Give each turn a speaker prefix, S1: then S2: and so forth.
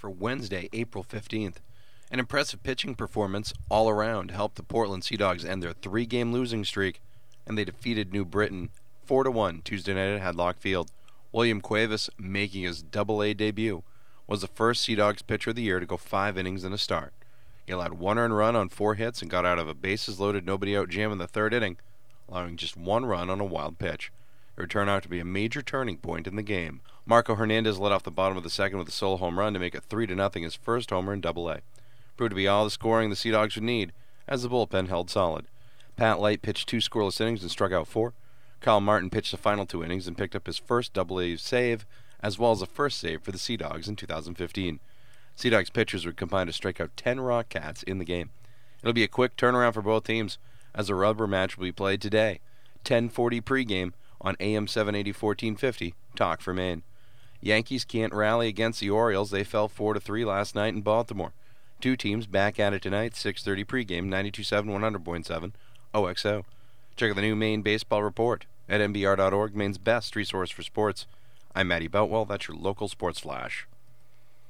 S1: For Wednesday, April 15th. An impressive pitching performance all around helped the Portland Sea Dogs end their three game losing streak, and they defeated New Britain 4 1 Tuesday night at Hadlock Field. William Cuevas making his double A debut was the first Sea Dogs pitcher of the year to go five innings in a start. He allowed one earned run on four hits and got out of a bases loaded, nobody out jam in the third inning, allowing just one run on a wild pitch. It would turn out to be a major turning point in the game. Marco Hernandez led off the bottom of the second with a solo home run to make it 3 to nothing his first homer in Double A. Proved to be all the scoring the Sea Dogs would need, as the bullpen held solid. Pat Light pitched two scoreless innings and struck out four. Kyle Martin pitched the final two innings and picked up his first Double A save as well as a first save for the Sea Dogs in 2015. Sea Dogs pitchers would combine to strike out 10 Rock Cats in the game. It'll be a quick turnaround for both teams as a rubber match will be played today. 10:40 pregame on AM 780 1450 Talk for Maine. Yankees can't rally against the Orioles. They fell 4 to 3 last night in Baltimore. Two teams back at it tonight, 6:30 pregame, 92.7 100.7 OXO. Check out the new Maine baseball report at mbr.org, Maine's best resource for sports. I'm Maddie Boutwell. That's your local sports flash.